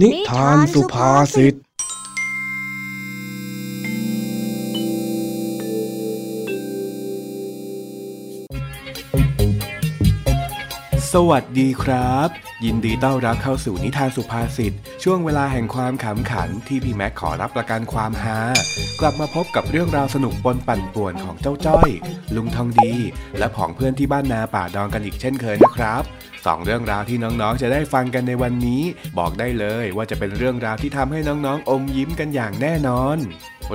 นิทานสุภาษิต สวัสดีครับ ยินดีต้อนรับเข้าสู่นิทานสุภาษิตช่วงเวลาแห่งความขำขันที่พี่แม็กขอรับประกันความฮากลับมาพบกับเรื่องราวสนุกปนปั่นป่วนของเจ้าจ้อย ลุงทองดี และผองเพื่อนที่บ้านนาป่าดองกันอีกเช่นเคยนะครับสองเรื่องราวที่น้องๆ จะได้ฟังกันในวันนี้ บอกได้เลยว่าจะเป็นเรื่องราวที่ทำให้น้องๆ อมยิ้มกันอย่างแน่นอน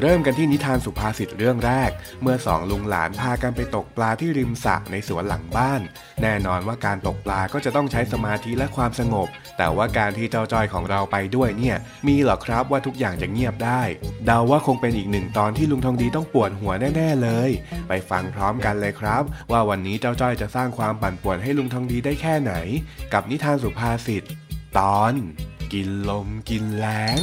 เริ่มกันที่นิทานสุภาษิตเรื่องแรก เมื่อสองลุงหลานพากันไปตกปลาที่ริมสระในสวนหลังบ้าน แน่นอนว่าการตกปลาก็จะต้องใช้สมาธิและความสงบ แต่ว่าการที่เจ้าจอยของเราไปด้วยเนี่ย มีหรอครับว่าทุกอย่างจะเงียบได้ เดาว่าคงเป็นอีกหนึ่งตอนที่ลุงทองดีต้องปวดหัวแน่ๆเลย ไปฟังพร้อมกันเลยครับ ว่าวันนี้เจ้าจ้อยจะสร้างความปั่นป่วนให้ลุงทองดีได้แค่ไหน กับนิทานสุภาษิตตอน กินลมกินแรง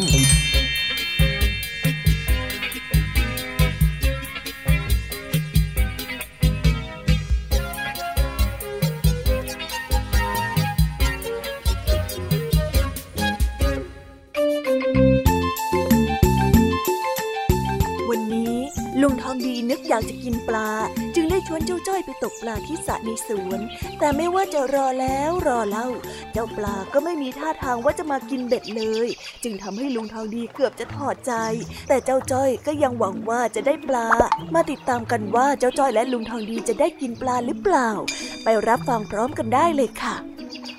ากจะกินปลา จึงได้ชวนเจ้าจ้อยไปตกปลาที่สระในสวน แต่ไม่ว่าจะรอแล้วรอเล่า เจ้าปลาก็ไม่มีท่าทางว่าจะมากินเบ็ดเลย จึงทำให้ลุงทองดีเกือบจะถอดใจ แต่เจ้าจ้อยก็ยังหวังว่าจะได้ปลา มาติดตามกันว่าเจ้าจ้อยและลุงทองดีจะได้กินปลาหรือเปล่า ไปรับฟังพร้อมกันได้เลยค่ะ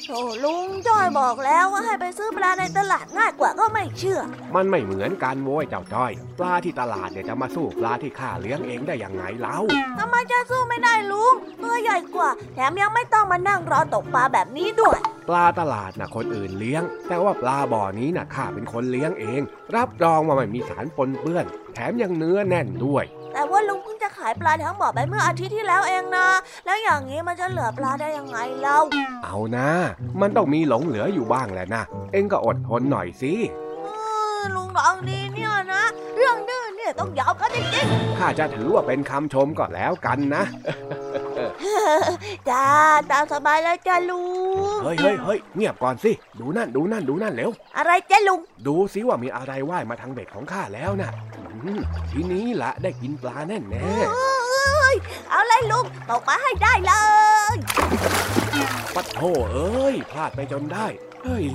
โอ้ลุงจ้อยบอกแล้วว่าให้ไปซื้อปลาในตลาดง่ายกว่าก็ไม่เชื่อ มันไม่เหมือนกันโว้ยเจ้าจ้อย ปลาที่ตลาดเนี่ยจะมาสู้ปลาที่ข้าเลี้ยงเองได้อย่างไงเล่าทำไมจะสู้ไม่ได้ลุงตัวใหญ่กว่า แถมยังไม่ต้องมานั่งรอตกปลาแบบนี้ด้วย ปลาตลาดน่ะคนอื่นเลี้ยง แต่ว่าปลาบ่อนี้น่ะข้าเป็นคนเลี้ยงเอง รับรองว่าไม่มีสารปนเปื้อน แถมยังเนื้อแน่นด้วย แต่ว่าลุงเพิ่งจะขายปลาทั้งบ่อไปเมื่ออาทิตย์ที่แล้วเองนะ แล้วอย่างนี้มันจะเหลือปลาได้ยังไงเล่า เอานะ มันต้องมีหลงเหลืออยู่บ้างแหละนะ เองก็อดทนหน่อยสิลุงทองดีเนี่ยนะ เรื่องดื้อเนี่ยต้องยาวกันจริงๆข้าจะถือว่าเป็นคำชมก็แล้วกันนะ จ้าตามสบายแล้วจ้าลุง เฮ้ยเฮ้ยเฮ้ยเงียบก่อนสิ ดูนั่นดูนั่นดูนั่นเร็ว อะไรจ้าลุง ดูสิว่ามีอะไรว่ายมาทางเบ็ดของข้าแล้วนะทีนี้ละได้กินปลาแน่แน่เอาเลยลุงตกมาให้ได้เลย ปัดโธเอ้ย พลาดไปจนได้ เฮ้ย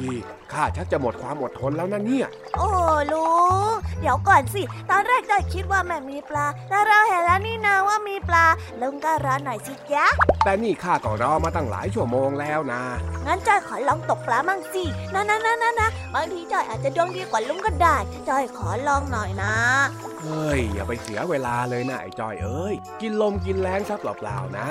ข้าชักจะหมดความอดทนแล้วนะเนี่ย โอ้ลุงเดี๋ยวก่อนสิ ตอนแรกก็คิดว่าแม่มีปลา แต่เราเห็นแล้วนี่นาว่ามีปลาลุงก็รอหน่อยสิจ๊ะแต่นี่ข้าก็รอมาตั้งหลายชั่วโมงแล้วนะ งั้นจอยขอลองตกปลามั่งสินะนะนะนะนะบางทีจอยอาจจะดวงดีกว่าลุงก็ได้จอยขอลองหน่อยนะเฮ้ยอย่าไปเสียเวลาเลยนะไอ้จอยเอ้ยกินลมกินแรงซักเปล่าๆนะ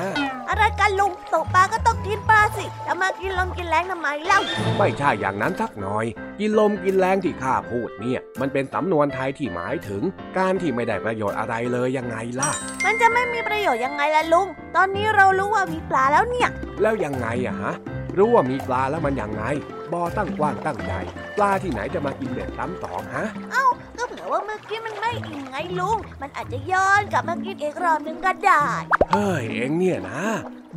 อะไรกันลุงตกปลาก็ต้องกินปลาสิจะมากินลมกินแรงทำไมเล่าไม่ใช่อย่างนั้นสักหน่อย กินลมกินแรงที่ข้าพูดเนี่ย มันเป็นสำนวนไทยที่หมายถึง การที่ไม่ได้ประโยชน์อะไรเลยยังไงล่ะ มันจะไม่มีประโยชน์ยังไงล่ะลุง ตอนนี้เรารู้ว่ามีปลาแล้วเนี่ย แล้วยังไงอะฮะ รู้ว่ามีปลาแล้วมันยังไงบ่อตั้งกว้างตั้งใหญ่ปลาที่ไหนจะมากินเบ็ดซ้ำสองฮะ เอ้าก็เผื่อว่าเมื่อกี้มันไม่อิ่มไงลุง มันอาจจะย้อนกลับมากินอีกรอบหนึ่งก็ได้ เฮ้ยเอ็งเนี่ยนะ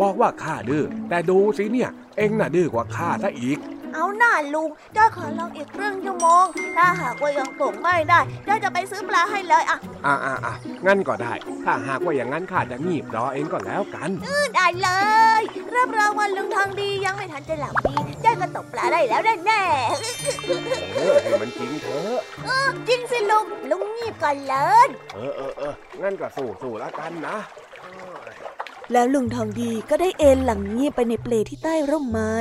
บอกว่าข้าดื้อแต่ดูสิเนี่ย เอ็งน่ะดื้อกว่าข้าซะอีก เอาหน้าลุงเจ้าขอลองอีกครึ่งชั่วโมง ถ้าหากว่ายังตกไม่ได้เจ้าจะไปซื้อปลาให้เลยอะอ่าอ่าอะงั้นก็ได้ ถ้าหากว่าอย่างนั้นข้าจะงีบรอเองก็แล้วกันได้เลยรับรองว่าลุงทองดียังไม่ทันจะหลับดีเจ้าก็ตกปลาได้แล้วแน่แน่เออให้มันจริงเถอะจริงสิลุงลุงงีบก่อนเลยเออเออเอองั้นก็สู้สู้แล้วกันนะ แล้วลุงทองดีก็ได้เอนหลังเงียบไปในเปลที่ใต้ร่มไม้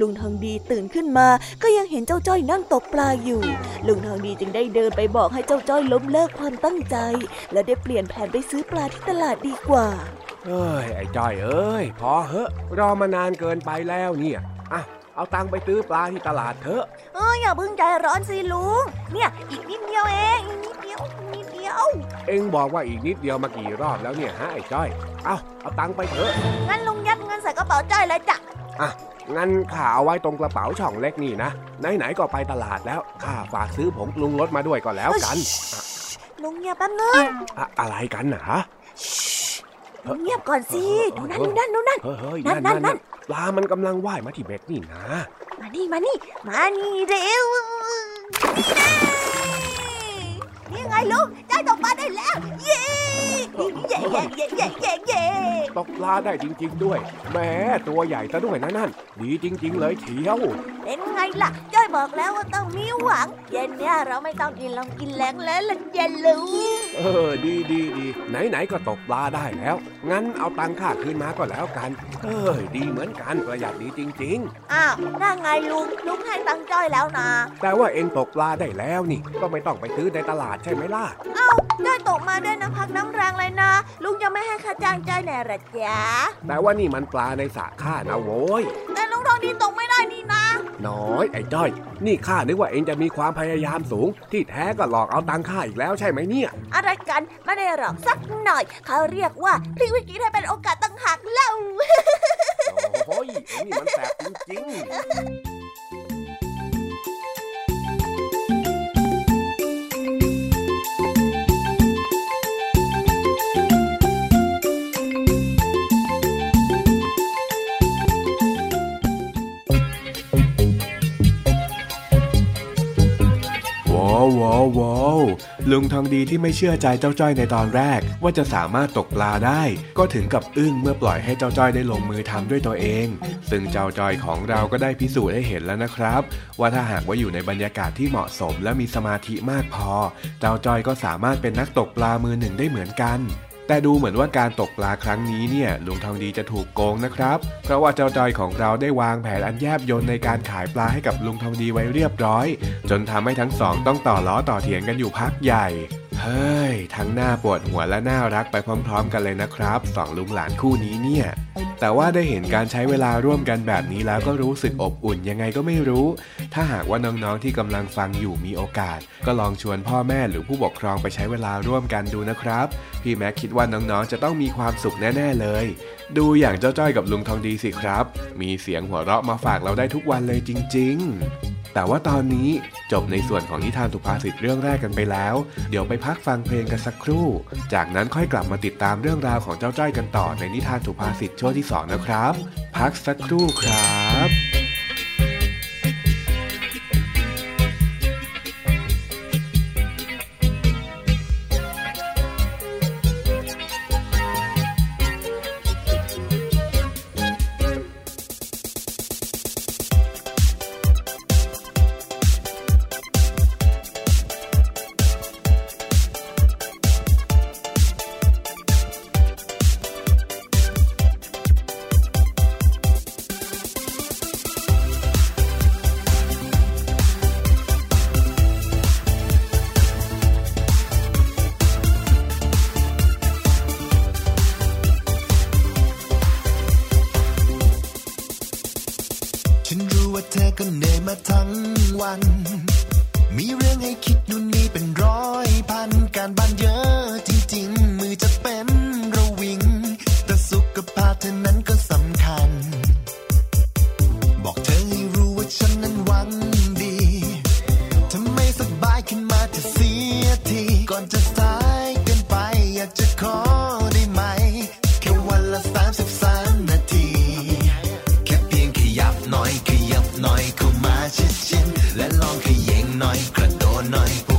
ลุงทองดีตื่นขึ้นมาก็ยังเห็นเจ้าจ้อยนั่งตกปลาอยู่ ลุงทองดีจึงได้เดินไปบอกให้เจ้าจ้อยล้มเลิกความตั้งใจ และได้เปลี่ยนแผนไปซื้อปลาที่ตลาดดีกว่า เอ้ยไอ้จ้อยเอ้ยพอเหอะรอมานานเกินไปแล้วเนี่ยอะเอาตังไปซื้อปลาที่ตลาดเถอะเอออย่าเพิ่งใจร้อนสิลุง เนี่ยอีกนิดเดียวเองอีกนิดเดี ยวนิดเดียว เอ็งบอกว่าอีกนิดเดียวมากี่รอบแล้วเนี่ยฮะไอ้จ้อย เอาเอาตังไปเถอะ งั้นลุงยัดเงินใส่กระเป๋าจ้อยเลยจ้ะ อะ งั้นข้าเอาไว้ตรงกระเป๋าช่องเล็กนี่นะ ไหนๆก็ไปตลาดแล้ว ข้าฝากซื้อผงปรุงรสมาด้วยก็แล้วกัน ลุงเงียบแป๊บนึงอะไรกันนะเงียบก่อนสิดูนั่นดูนั่นดูนั่นเฮ้ยเฮ้ยนั่นั่นนนั่นั่นนปลามันกำลังว่ายมาที่เบ็ดนี่นะ มานี่มานี่ มานี่เร็ว นี่ไงลุงได้ตกปลาได้แล้วเย้เย้เย้เย้เย้เย้เย้ตกปลาได้จริง ๆ ด้วยแหมตัวใหญ่ซะด้วยนะนั่น ดีจริง ๆ เลยเชียวเป็นไงล่ะจ้อยบอกแล้วว่าต้องมีหวัง เย็นเนี้ยเราไม่ต้องกินลองกินแรงแล้วล่ะเย็นลุงเออดีดีดีไหนๆก็ตกปลาได้แล้ว งั้นเอาตังค่าคืนมาก็แล้วกัน เอ้ยดีเหมือนกันประหยัดดีจริงอ้าวนั่นไงลุงลุงให้ตังค์จ้อยแล้วนะๆแต่ว่าเองตกปลาได้แล้วนี่ ก็ไม่ต้องไปซื้อในตลาดใช่ไหมล่ะ เอ้าจ้อยตกมาด้วยน้ำพักน้ำแรงเลยนะ ลุงยังไม่ให้ค่าจ้างจ้อยแน่หรอจ๊ะแต่ว่านี่มันปลาในสระข้านะโว้ย แต่ลุงทองดีตกไม่ได้นี่นะ น้อยไอ้จ้อย นี่ข้านึกว่าเองจะมีความพยายามสูง ที่แท้ก็หลอกเอาตังค่าอีกแล้วใช่ไหมเนี่ย อะไรกันไม่ได้หรอกสักหน่อย เขาเรียกว่าพลิกวิกฤตให้เป็นโอกาสตั้งหักเล่าโอ้ยเองนี่มันแสบจริงๆ ลุงทองดีที่ไม่เชื่อใจเจ้าจ้อยในตอนแรก ว่าจะสามารถตกปลาได้ ก็ถึงกับอึ้งเมื่อปล่อยให้เจ้าจ้อยได้ลงมือทำด้วยตัวเอง ซึ่งเจ้าจ้อยของเราก็ได้พิสูจน์ให้เห็นแล้วนะครับ ว่าถ้าหากว่าอยู่ในบรรยากาศที่เหมาะสมและมีสมาธิมากพอ เจ้าจ้อยก็สามารถเป็นนักตกปลามือหนึ่งได้เหมือนกัน แต่ดูเหมือนว่าการตกปลาครั้งนี้เนี่ยลุงทองดีจะถูกโกงนะครับ เพราะว่าเจ้าจอยของเราได้วางแผนอันแยบยลในการขายปลาให้กับลุงทองดีไว้เรียบร้อย จนทำให้ทั้งสองต้องต่อล้อต่อเถียงกันอยู่พักใหญ่เฮ้ย ทั้งหน้าปวดหัวและน่ารักไปพร้อม ๆ กันเลยนะครับสองลุงหลานคู่นี้เนี่ย แต่ว่าได้เห็นการใช้เวลาร่วมกันแบบนี้แล้วก็รู้สึกอบอุ่นยังไงก็ไม่รู้ ถ้าหากว่าน้องๆที่กำลังฟังอยู่มีโอกาส ก็ลองชวนพ่อแม่หรือผู้ปกครองไปใช้เวลาร่วมกันดูนะครับ พี่แม็กคิดว่าน้องๆจะต้องมีความสุขแน่ๆเลย ดูอย่างเจ้าจ้อยกับลุงทองดีสิครับ มีเสียงหัวเราะมาฝากเราได้ทุกวันเลยจริง ๆ แต่ว่าตอนนี้จบในส่วนของนิทานสุภาษิตเรื่องแรกกันไปแล้ว เดี๋ยวไปพักฟังเพลงกันสักครู่ จากนั้นค่อยกลับมาติดตามเรื่องราวของเจ้าจ้อยกันต่อในนิทานสุภาษิตช่วงที่สองนะครับ พักสักครู่ครับ และลองขยิงหน่อยกระโดดหน่อย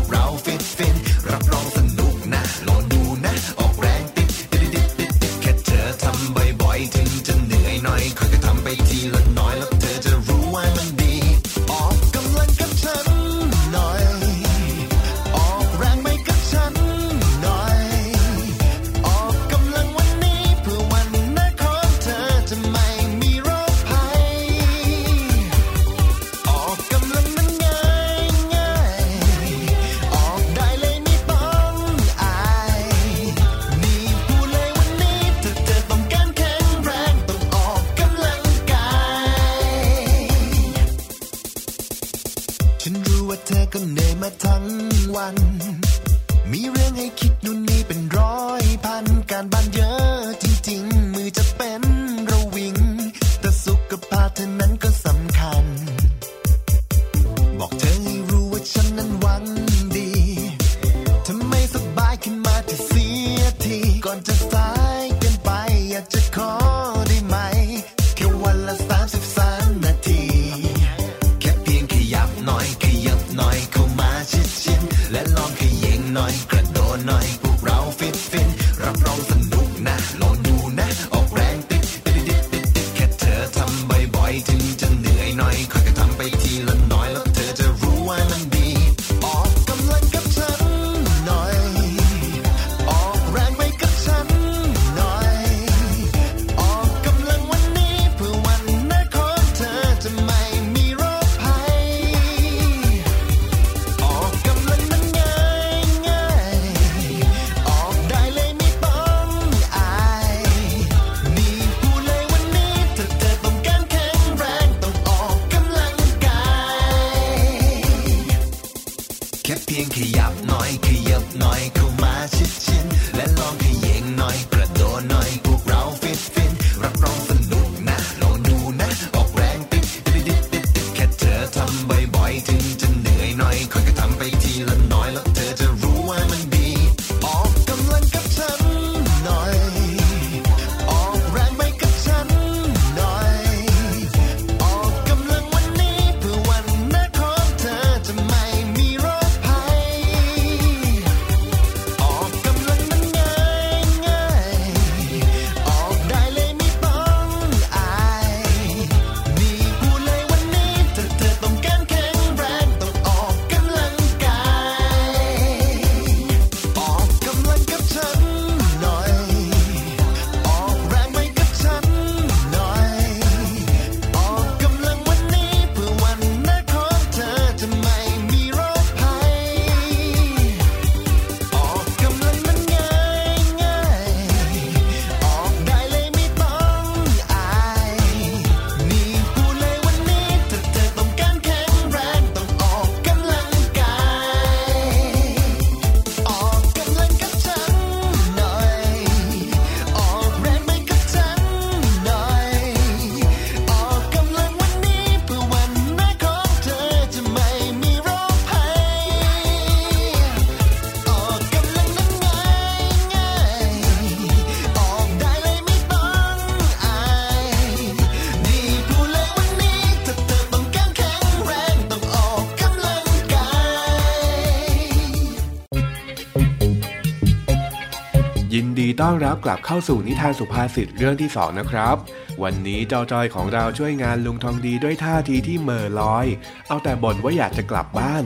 ต้อนรับกลับเข้าสู่นิทานสุภาษิตเรื่องที่สองนะครับ วันนี้เจ้าจอยของเราช่วยงานลุงทองดีด้วยท่าทีที่เมอลอย เอาแต่บ่นว่าอยากจะกลับบ้าน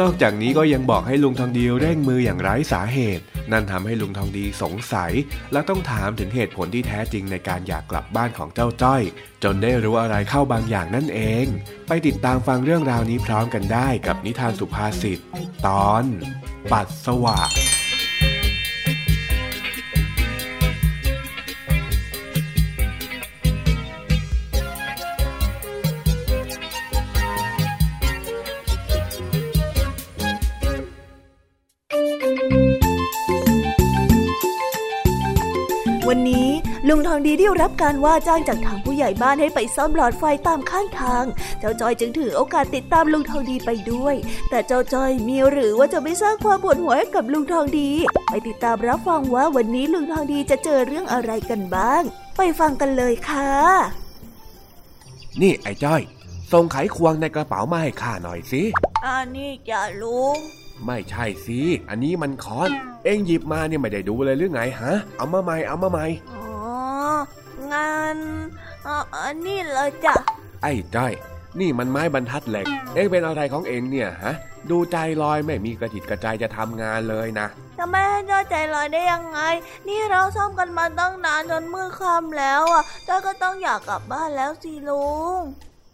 นอกจากนี้ก็ยังบอกให้ลุงทองดีเร่งมืออย่างไร้สาเหตุ นั่นทำให้ลุงทองดีสงสัย และต้องถามถึงเหตุผลที่แท้จริงในการอยากกลับบ้านของเจ้าจ้อย จนได้รู้อะไรเข้าบางอย่างนั่นเอง ไปติดตามฟังเรื่องราวนี้พร้อมกันได้กับนิทานสุภาษิตตอน ปัดสวะ ลุงทองดีได้รับการว่าจ้างจากทางผู้ใหญ่บ้านให้ไปซ่อมหลอดไฟตามข้างทาง เจ้าจอยจึงถือโอกาสติดตามลุงทองดีไปด้วย แต่เจ้าจอยมีหรือว่าจะไม่สร้างความปวดหัวให้กับลุงทองดี ไปติดตามรับฟังว่าวันนี้ลุงทองดีจะเจอเรื่องอะไรกันบ้าง ไปฟังกันเลยค่ะ นี่ไอ้จ้อยส่งไขควงในกระเป๋ามาให้ข้าหน่อยสิอันนี้จะลุงไม่ใช่สิ อันนี้มันค้อน เอ็งหยิบมาเนี่ยไม่ได้ดูเลยหรือไงฮะ เอามาใหม่ เอามาใหม่ อ๋อ งานอะอันนี้เลยจ้ะ ไอ้จ้อยนี่มันไม้บรรทัดเหล็ก เอ็งเป็นอะไรของเอ็งเนี่ยฮะ ดูใจลอยไม่มีกระจิตกระใจจะทำงานเลยนะจะไม่ให้จ้อยใจลอยได้ยังไง นี่เราซ่อมกันมาตั้งนานจนมืดค่ำแล้วอะจ้อยก็ต้องอยากกลับบ้านแล้วสิลุง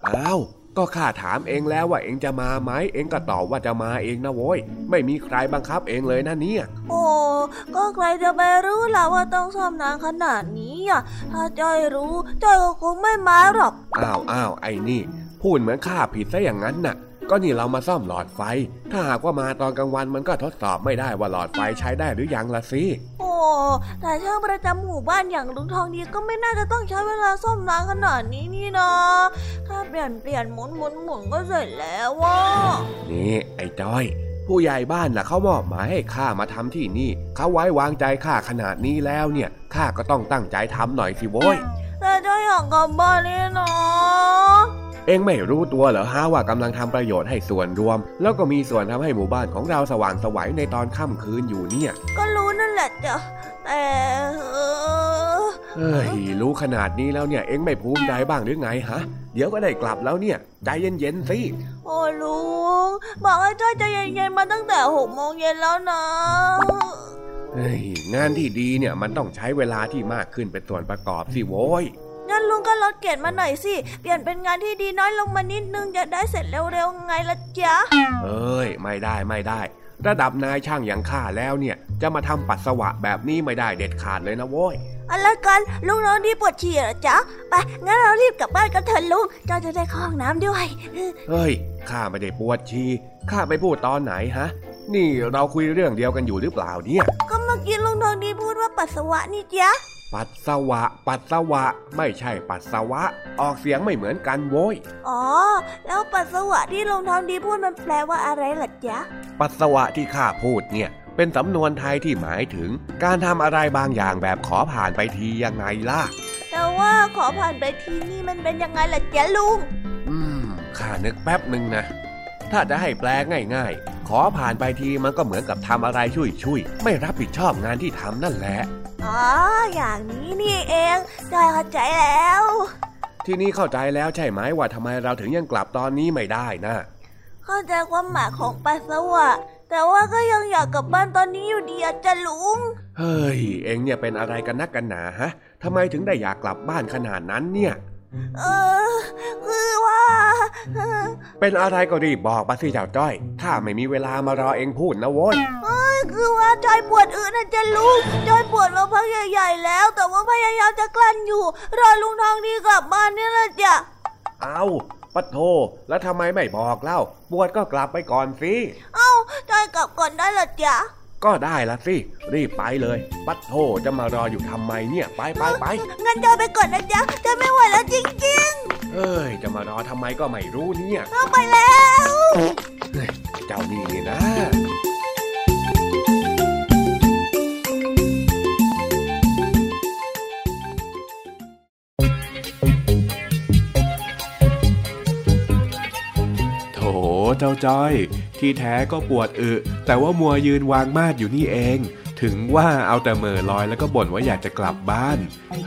อ้าว ก็ข้าถามเองแล้วว่าเองจะมาไหมเองก็ตอบว่าจะมาเองนะโว้ย ไม่มีใครบังคับเองเลยนะเนี่ย โอ้ก็ใครจะไปรู้ล่ะว่าต้องซ่อมนานขนาดนี้อะถ้าจ้อยรู้จ้อยก็คงไม่มาหรอกอ้าวอ้าวไอ้นี่ พูดเหมือนข้าผิดซะอย่างนั้นน่ะ ก็นี่เรามาซ่อมหลอดไฟ ถ้าหากว่ามาตอนกลางวันมันก็ทดสอบไม่ได้ว่าหลอดไฟใช้ได้หรือยังละสิ โอ้แต่ช่างประจำหมู่บ้านอย่างลุงทองดีก็ไม่น่าจะต้องใช้เวลาซ่อมนานขนาดนี้นี่นะถ้าเปลี่ยนเปลี่ยนหมุนหมุนหมุนก็เสร็จแล้วว่ะนี่ไอ้จ้อย ผู้ใหญ่บ้านน่ะเขามอบหมายให้ข้ามาทำที่นี่เขาไว้วางใจข้าขนาดนี้แล้วเนี่ยข้าก็ต้องตั้งใจทำหน่อยสิโว้ยแต่จ้อยอยากกลับบ้านนี่นะ เองไม่รู้ตัวเหรอฮะว่ากำลังทำประโยชน์ให้ส่วนรวม แล้วก็มีส่วนทำให้หมู่บ้านของเราสว่างไสวัยในตอนค่ำคืนอยู่เนี่ย ก็รู้นั่นแหละจ้ะแต่เออเฮ้ยรู้ขนาดนี้แล้วเนี่ยเองไม่ภูมิใจบ้างหรือไงฮะ เดี๋ยวก็ได้กลับแล้วเนี่ย ใจเย็นๆสิโอ้ลุงบอกให้จ้อยใจเย็นๆมาตั้งแต่หกโมงเย็นแล้วนะเฮ้ยงานที่ดีเนี่ยมันต้องใช้เวลาที่มากขึ้นเป็นส่วนประกอบสิโว้ย งั้นลุงก็ลดเกรดมาหน่อยสิ เปลี่ยนเป็นงานที่ดีน้อยลงมานิดนึงจะได้เสร็จเร็วๆไงล่ะจ๊ะเอ้ย ไม่ได้ไม่ได้ ระดับนายช่างอย่างข้าแล้วเนี่ย จะมาทำปัสสาวะแบบนี้ไม่ได้เด็ดขาดเลยนะโว้ยอะไรกันลุงน้องดีปวดฉี่เหรอจ๊ะไปงั้นเรารีบกลับบ้านกันเถอะลุงเจ้าจะได้เข้าห้องน้ำด้วย เฮ้ยข้าไม่ได้ปวดชีข้าไปพูดตอนไหนฮะ นี่เราคุยเรื่องเดียวกันอยู่หรือเปล่าเนี่ย ก็เมื่อกี้ลุงทองดีพูดว่าปัสสาวะนี่จ๊ะ ปัสสาวะ ปัสสาวะ ไม่ใช่ปัสสาวะ ออกเสียงไม่เหมือนกันโว้ย อ๋อ แล้วปัสสาวะที่ลุงทองดีพูดมันแปลว่าอะไรล่ะจ๊ะ ปัสสาวะที่ข้าพูดเนี่ย เป็นสำนวนไทยที่หมายถึง การทำอะไรบางอย่างแบบขอผ่านไปทียังไงล่ะ แต่ว่าขอผ่านไปทีนี่มันเป็นยังไงล่ะจ๊ะลุง อืม ข้านึกแป๊บหนึ่งนะ ถ้าจะให้แปลง่าย ๆ ขอผ่านไปทีมันก็เหมือนกับทำอะไรช่วยๆ ไม่รับผิดชอบงานที่ทำนั่นแหละ อ๋อ อย่างนี้นี่เองจอยเข้าใจแล้ว ทีนี้เข้าใจแล้วใช่ไหมว่าทำไมเราถึงยังกลับตอนนี้ไม่ได้นะ เข้าใจความหมายของปัสสาวะ แต่ว่าก็ยังอยากกลับบ้านตอนนี้อยู่ดีอะจ้ะลุง เฮ้ย เอ็งเนี่ยเป็นอะไรกันนักกันหนาฮะทำไมถึงได้อยากกลับบ้านขนาดนั้นเนี่ย เออ คือว่า เป็นอะไรก็รีบบอกมาสิเจ้าจ้อย ถ้าไม่มีเวลามารอเอ็งพูดนะโว้ย คือว่าจอยปวดอึนะจ้ะลุงจอยปวดมาพักใหญ่ๆแล้ว แต่ว่าพยายามจะกลั้นอยู่ รอลุงทองดีกลับบ้านนี่แหละจ้ะเอาปัดโทแล้วทำไมไม่บอกเล่าปวดก็กลับไปก่อนสิเอ้าจอยกลับก่อนได้เหรอจ๊ะก็ได้ละสิ รีบไปเลย ปัดโทจะมารออยู่ทำไมเนี่ย ไปไปไปงั้นจอยไปก่อนนะจ๊ะจอยไม่ไหวแล้วจริงเอ้ย จะมารอทำไมก็ไม่รู้เนี่ยๆเอาไปแล้วเฮ้ยเจ้านี่นี่นะ เจ้าจ้อย ที่แท้ก็ปวดอึ แต่ว่ามัวยืนวางมาดอยู่นี่เอง ถึงว่าเอาแต่เมอลอยแล้วก็บ่นว่าอยากจะกลับบ้าน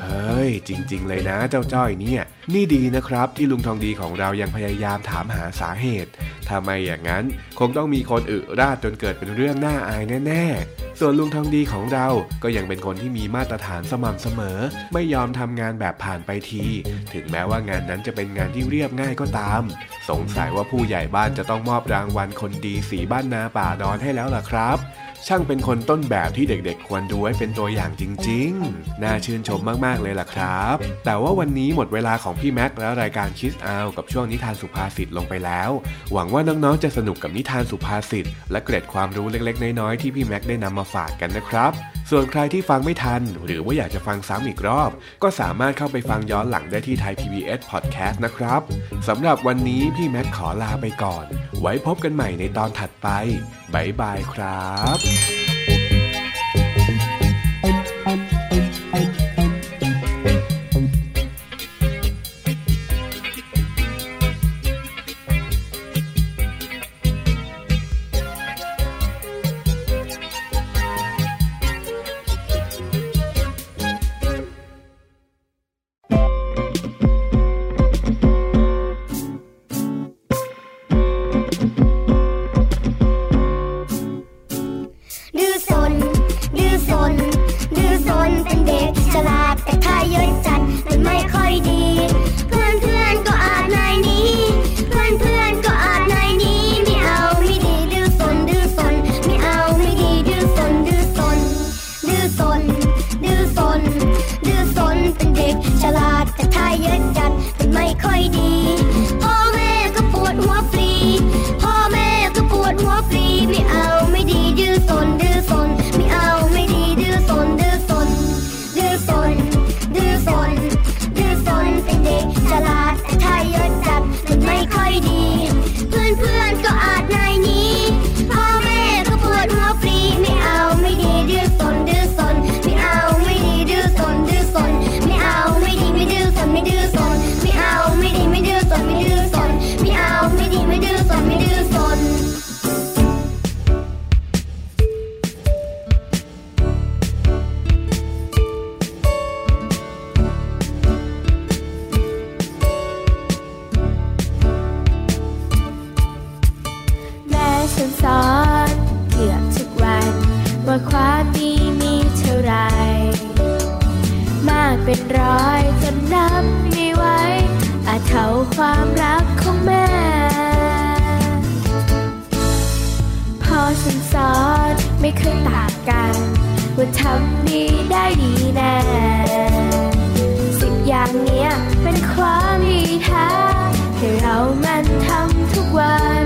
เฮ้ย จริง ๆ เลยนะเจ้าจ้อยเนี่ย นี่ดีนะครับ ที่ลุงทองดีของเรายังพยายามถามหาสาเหตุ ถ้าไม่อย่างนั้น คงต้องมีคนอึราดจนเกิดเป็นเรื่องน่าอายแน่ ๆ ส่วนลุงทองดีของเราก็ยังเป็นคนที่มีมาตรฐานสม่ำเสมอ ไม่ยอมทำงานแบบผ่านไปที ถึงแม้ว่างานนั้นจะเป็นงานที่เรียบง่ายก็ตาม สงสัยว่าผู้ใหญ่บ้านจะต้องมอบรางวัลคนดีสีบ้านนาป่าดอนให้แล้วล่ะครับ ช่างเป็นคนต้นแบบที่เด็กๆ ควรดูไว้เป็นตัวอย่างจริงๆ น่าชื่นชมมากๆเลยล่ะครับ แต่ว่าวันนี้หมดเวลาของพี่แม็กและรายการคิสอากับช่วงนิทานสุภาษิตลงไปแล้ว หวังว่าน้องๆ จะสนุกกับนิทานสุภาษิตและเกร็ดความรู้เล็กๆ น้อยๆ ที่พี่แม็กได้นำมาฝากกันนะครับ ส่วนใครที่ฟังไม่ทัน หรือว่าอยากจะฟังซ้ำอีกรอบ ก็สามารถเข้าไปฟังย้อนหลังได้ที่ไทย PBS Podcast นะครับสำหรับวันนี้พี่แม็กขอลาไปก่อน ไว้พบกันใหม่ในตอนถัดไปบายบายครับดื้ ฉลาดแต่ทายเยอะจัดมันไม่ค่อยดี ฉันสอนเกือบทุกวัน ว่าความดีมีเท่าไร มากเป็นร้อยจนนับไม่ไหวอาจเท่าความรักของแม่ พอฉันสอนไม่เคยต่างกัน ว่าทำดีได้ดีแน่สิ่งอย่างเนี้ยเป็นความดีแท้ให้เรามันทำทุกวัน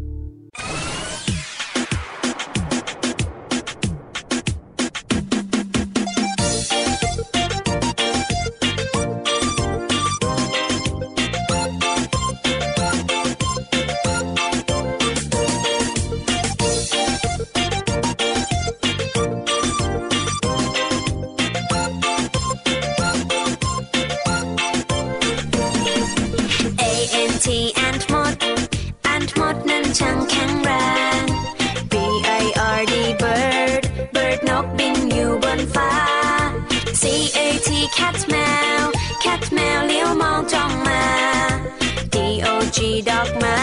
ดอกมา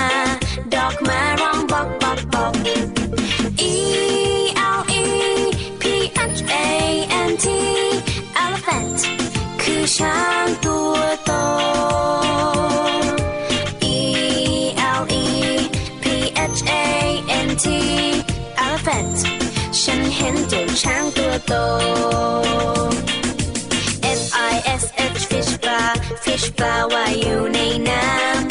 ดอกมาร้องบอกบอกบอก E L E P H A N T elephant คือช้างตัวโต E L E P H A N T elephant ฉันเห็นเจ้าช้างตัวโต F I S H fish bar fish bar ว่าอยู่ในน้ำ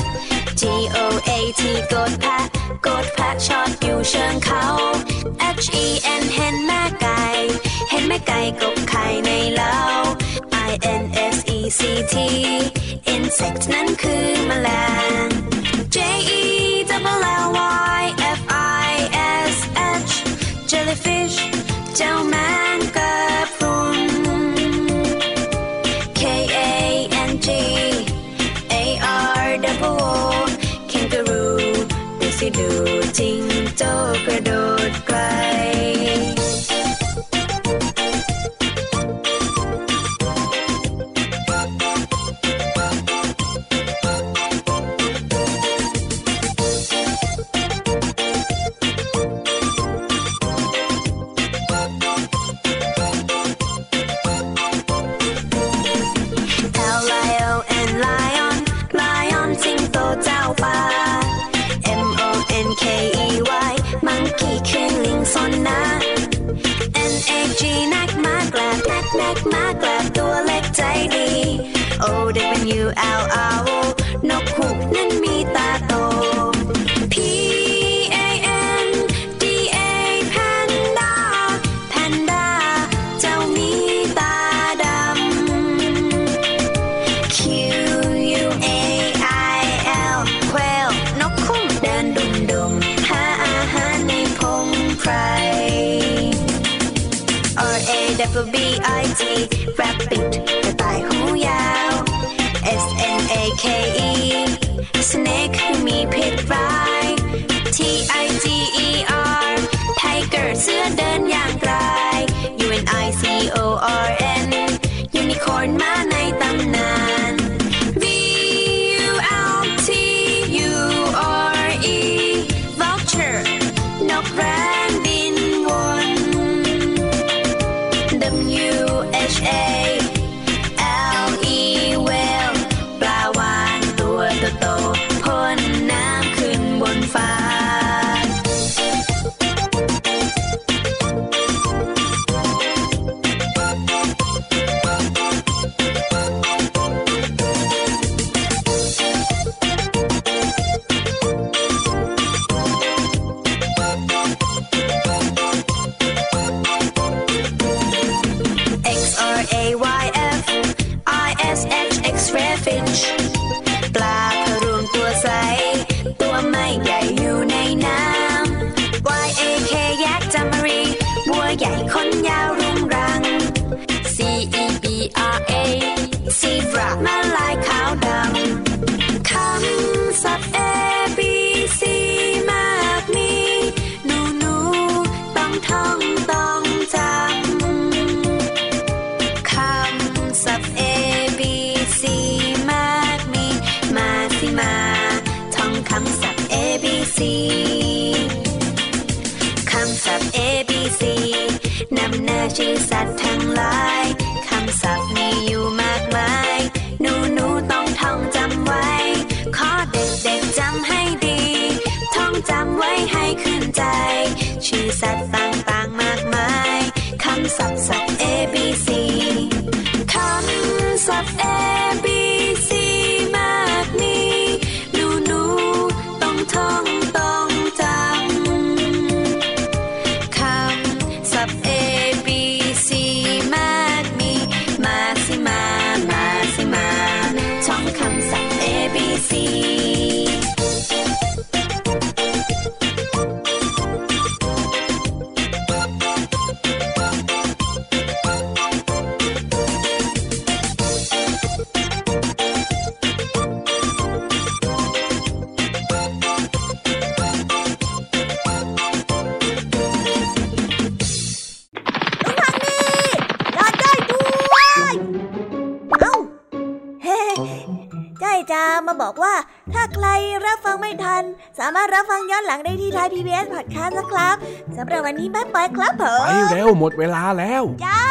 ที่โกดแพะโกดแพะชอดอยู่เชิงเขา H E N เห็นแม่ไก่ เห็นแม่ไก่กบไข่ในเล้า I N S E C T insect นั้นคือแมลง sad ฟังย้อนหลังได้ที่ไทย PBS Podcast นะครับสำหรับวันนี้บ๊ายบายครับผมไปเร็วหมดเวลาแล้ว จ้า